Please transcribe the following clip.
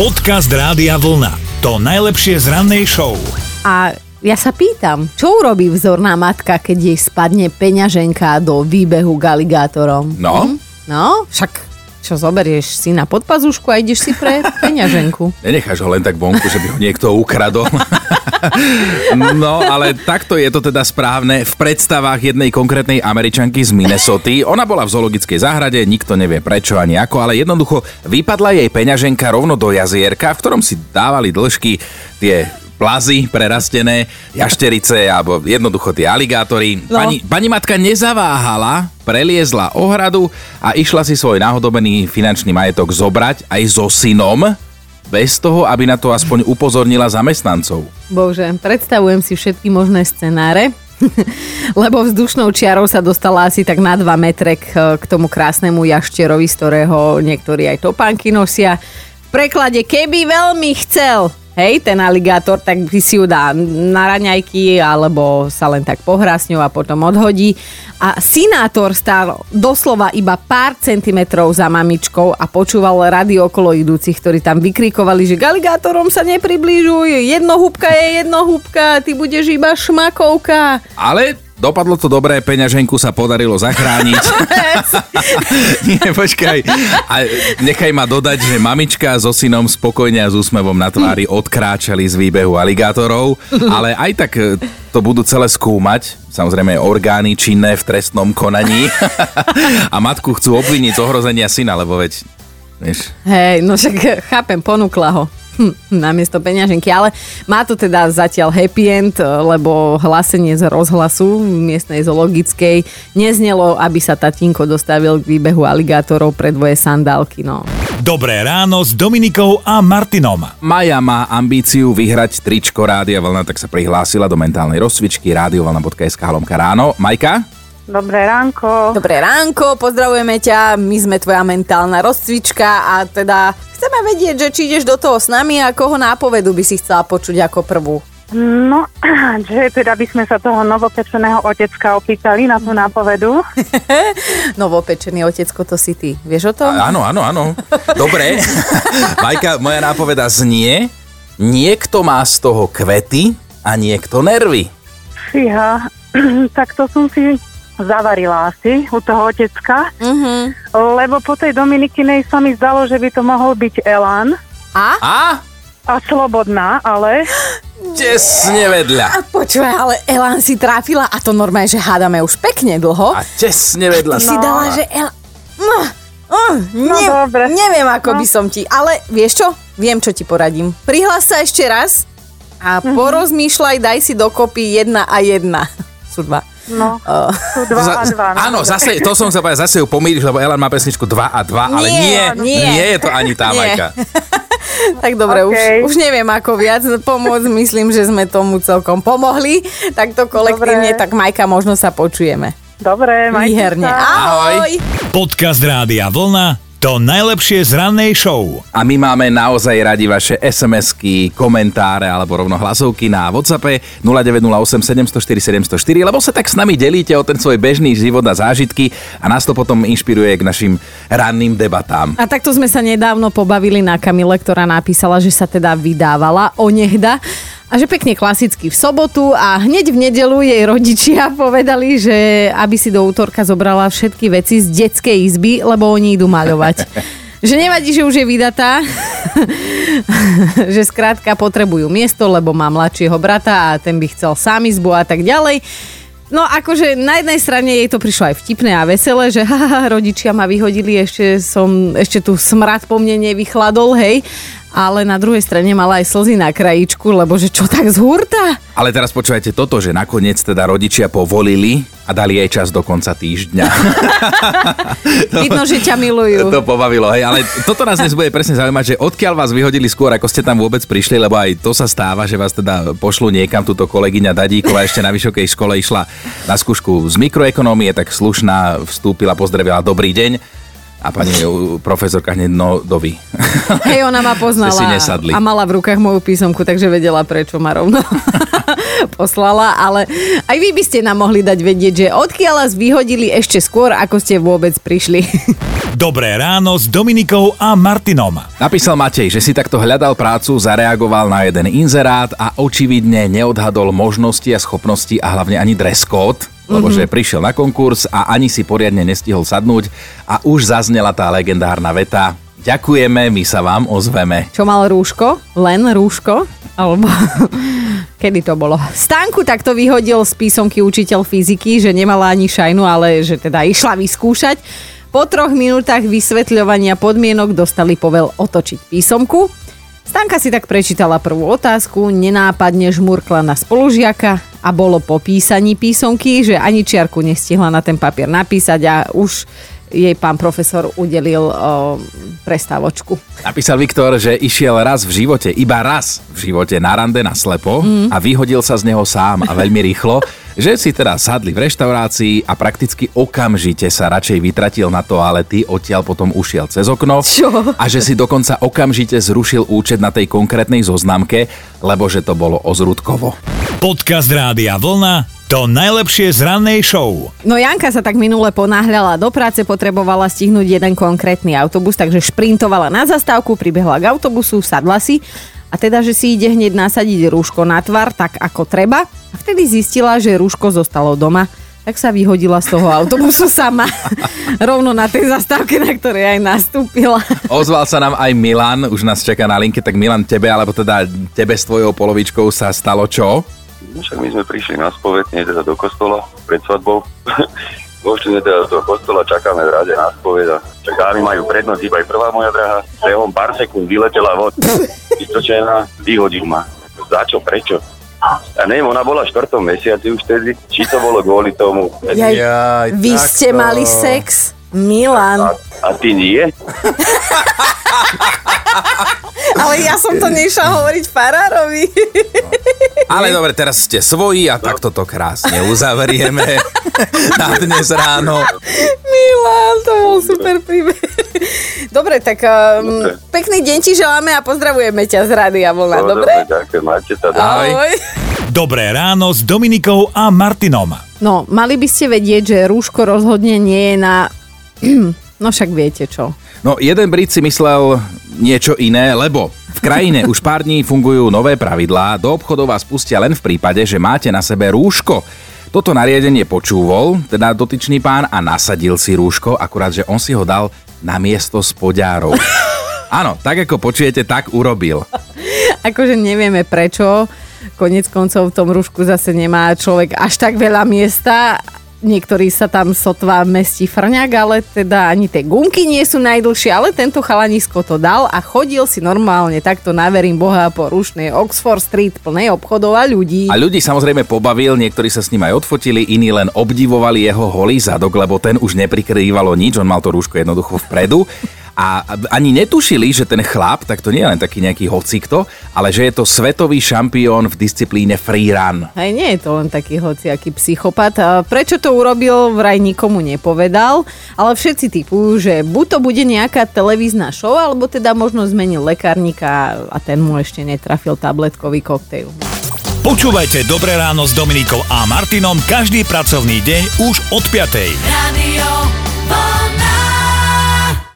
Podcast Rádia Vlna. To najlepšie z rannej show. A ja sa pýtam, čo urobí vzorná matka, keď jej spadne peňaženka do výbehu k aligátorom? No, No, však čo zoberieš si na podpazušku a ideš si pre peňaženku. nenecháš ho len tak vonku, že by ho niekto ukradol. no, ale takto je to teda správne v predstavách jednej konkrétnej američanky z Minnesota. Ona bola v zoologickej záhrade, nikto nevie prečo ani ako, ale jednoducho vypadla jej peňaženka rovno do jazierka, v ktorom si dávali dĺžky tie plazy prerastené, jašterice alebo jednoducho tie aligátory. No. Pani, pani matka nezaváhala, preliezla ohradu a išla si svoj náhodobený finančný majetok zobrať aj so synom, bez toho, aby na to aspoň upozornila zamestnancov. Bože, predstavujem si všetky možné scenáre, lebo vzdušnou čiarou sa dostala asi tak na 2 metre k, k tomu krásnemu jašterovi, z ktorého niektorí aj topánky nosia. V preklade, keby veľmi chcel, hej, ten aligátor, tak si ju dá na raňajky, alebo sa len tak pohrá s ňou a potom odhodí. A sinátor stál doslova iba pár centimetrov za mamičkou a počúval rádio okolo idúcich, ktorí tam vykrikovali, že k aligátorom sa nepriblížuj, jednohúbka je jednohúbka, ty budeš iba šmakovka. Ale dopadlo to dobré, peňaženku sa podarilo zachrániť. Nie, počkaj. A nechaj ma dodať, že mamička so synom spokojne a s úsmevom na tvári odkráčali z výbehu aligátorov, ale aj tak e, to budú celé skúmať, samozrejme orgány činné v trestnom konaní a matku chcú obviniť z ohrozenia syna, lebo veď, vieš, Hej, no však chápem, ponúkla ho. Hm, namiesto peňaženky, ale má to teda zatiaľ happy end, lebo hlásenie z rozhlasu miestnej zoologickej neznelo, aby sa tatínko dostavil k výbehu aligátorov pre dvoje sandálky, no. Dobré ráno s Dominikou a Martinom. Maja má ambíciu vyhrať tričko Rádia Vlna, tak sa prihlásila do mentálnej rozcvičky radiovlna.sk lomka ráno. Majka? Dobré ránko. Dobré ránko, pozdravujeme ťa, my sme tvoja mentálna rozcvička a teda chceme vedieť, že či ideš do toho s nami a koho nápovedu by si chcela počuť ako prvú. No, že teda by sme sa toho novopečeného otecka opýtali na tú nápovedu. Novopečený otecko, to si ty. Vieš o tom? A- Áno, áno, áno. Dobre. Majka, moja nápoveda znie, niekto má z toho kvety a niekto nervy. Fíha, tak to som si zavarila asi u toho otecka, Mhm. lebo po tej Dominikinej sa mi zdalo, že by to mohol byť Elan A? A? a Slobodná, ale Tesne vedľa. Počúvaj, ale Elan si tráfila a to normálne, že hádame už pekne dlho. A tesne vedľa. Ty si No. dala, že Elan... No, oh, ne, dobre. Neviem, ako No. by som ti... Ale vieš čo? Viem, čo ti poradím. Prihlás sa ešte raz a Mhm. porozmýšľaj, daj si dokopy jedna a jedna. Sú dva. No, sú dva a dva. no. Áno, zase, to som sa povedal, zase ju pomýliš, lebo Elan má pesničku 2 a 2, ale Nie, nie, nie. nie je to ani tá Nie. Majka. Tak dobre, Okej. už, už neviem ako viac pomôcť. Myslím, že sme tomu celkom pomohli. Takto kolektívne, Dobre. tak Majka, možno sa počujeme. Dobre, majte Výherne. sa. Ahoj. Podcast Rádia Vlna. To najlepšie z rannej show. A my máme naozaj radi vaše SMS-ky, komentáre alebo rovno hlasovky na WhatsAppe 0908 704 704, lebo sa tak s nami delíte o ten svoj bežný život a zážitky a nás to potom inšpiruje k našim ranným debatám. A takto sme sa nedávno pobavili na Kamile, ktorá napísala, že sa teda vydávala onehda a že pekne klasicky v sobotu a hneď v nedelu jej rodičia povedali, že aby si do útorka zobrala všetky veci z detskej izby, lebo oni idú maľovať. že nevadí, že už je vydatá, že skrátka potrebujú miesto, lebo má mladšieho brata a ten by chcel sám izbu a tak ďalej. No akože na jednej strane jej to prišlo aj vtipné a veselé, že haha, rodičia ma vyhodili, ešte som, ešte tu smrad po mne nevychladol, hej. Ale na druhej strane mala aj slzy na krajičku, lebo že čo tak z hurta? Ale teraz počúvajte toto, že nakoniec teda rodičia povolili a dali jej čas do konca týždňa. Vidno, že ťa milujú. To pobavilo, hej, ale toto nás dnes bude presne zaujímať, že odkiaľ vás vyhodili skôr, ako ste tam vôbec prišli, lebo aj to sa stáva, že vás teda pošlu niekam, túto kolegyňa Dadíková ešte na vysokej škole išla na skúšku z mikroekonómie, tak slušná vstúpila, pozdravila, dobrý deň. A pani profesorka hneď no dovi. Hej, ona ma poznala si nesadli. a mala v rukách moju písomku, takže vedela, prečo ma rovno poslala, ale aj vy by ste nám mohli dať vedieť, že odkiaľ vás vyhodili ešte skôr, ako ste vôbec prišli. Dobré ráno s Dominikou a Martinom. Napísal Matej, že si takto hľadal prácu, zareagoval na jeden inzerát a očividne neodhadol možnosti a schopnosti a hlavne ani dress code, lebo mm-hmm. že prišiel na konkurs a ani si poriadne nestihol sadnúť a už zaznela tá legendárna veta Ďakujeme, my sa vám ozveme. Čo mal rúško? Len rúško? Alebo kedy to bolo? Stanku takto vyhodil z písomky učiteľ fyziky, že nemala ani šajnu, ale že teda išla vyskúšať. Po troch minútach vysvetľovania podmienok dostali povel otočiť písomku. Stanka si tak prečítala prvú otázku, nenápadne žmurkla na spolužiaka a bolo po písaní písomky, že ani čiarku nestihla na ten papier napísať a už jej pán profesor udelil o, prestávočku. Napísal Viktor, že išiel raz v živote, iba raz v živote na rande na slepo mm. a vyhodil sa z neho sám a veľmi rýchlo, že si teda sadli v reštaurácii a prakticky okamžite sa radšej vytratil na toalety, odtiaľ potom ušiel cez okno Čo? a že si dokonca okamžite zrušil účet na tej konkrétnej zoznamke, lebo že to bolo ozrudkovo. Podcast Rádia Vlna to najlepšie z rannej show. No Janka sa tak minule ponáhľala do práce, potrebovala stihnúť jeden konkrétny autobus, takže šprintovala na zastávku, pribehla k autobusu, sadla si a teda, že si ide hneď nasadiť rúško na tvar, tak ako treba. A vtedy zistila, že rúško zostalo doma tak sa vyhodila z toho autobusu sama. Rovno na tej zastávke, na ktorej aj nastúpila. Ozval sa nám aj Milan, už nás čaká na linke, tak Milan, tebe, alebo teda tebe s tvojou polovičkou sa stalo čo? No však my sme prišli na spoveď, nie teda do kostola, pred svadbou. Vošli sme teda do kostola, čakáme v rade na spoveď a čak dámy majú prednosť, iba aj prvá moja drahá. Behom pár sekúnd vyletela von, vystočená, vyhodil ma. Za čo, prečo? A neviem, ona bola v štvrtom mesiaci už vtedy, či to bolo kvôli tomu. Jaj, Jaj, vy ste takto. mali sex? Milan. A, a ty nie? Ale ja som to nešla hovoriť farárovi. Ale dobre, teraz ste svoji a takto to krásne uzavrieme na dnes ráno. Milan, to bol super príbeh. Dobre, tak um, Dobre. pekný deň ti želáme a pozdravujeme ťa z Rádia Vlna, No, dobre? ďakujem, máte sa dá. Ahoj. Ahoj. Dobré ráno s Dominikou a Martinom. No, mali by ste vedieť, že rúško rozhodne nie je na... No však viete čo. No, jeden Brit si myslel niečo iné, lebo v krajine už pár dní fungujú nové pravidlá, do obchodov vás pustia len v prípade, že máte na sebe rúško. Toto nariadenie počúvol, teda dotyčný pán a nasadil si rúško, akurát, že on si ho dal na miesto spodárov. Áno, tak ako počujete, tak urobil. Akože nevieme prečo. Konec koncov v tom rúšku zase nemá človek až tak veľa miesta. Niektorí sa tam sotva mestí frňak, ale teda ani tie gumky nie sú najdlhšie, ale tento chalanisko to dal a chodil si normálne takto na verím Boha po rušnej Oxford Street plnej obchodov a ľudí. A ľudí samozrejme pobavil, niektorí sa s ním aj odfotili, iní len obdivovali jeho holý zadok, lebo ten už neprikrývalo nič, on mal to rúško jednoducho vpredu. A ani netušili, že ten chlap, tak to nie je len taký nejaký hocikto, ale že je to svetový šampión v disciplíne freerun. Hej, nie je to len taký hociaký psychopat. Prečo to urobil, vraj nikomu nepovedal, ale všetci typujú, že buď to bude nejaká televízna show, alebo teda možno zmenil lekárnika a ten mu ešte netrafil tabletkový koktejl. Počúvajte Dobré ráno s Dominikou a Martinom každý pracovný deň už od 5. Radio.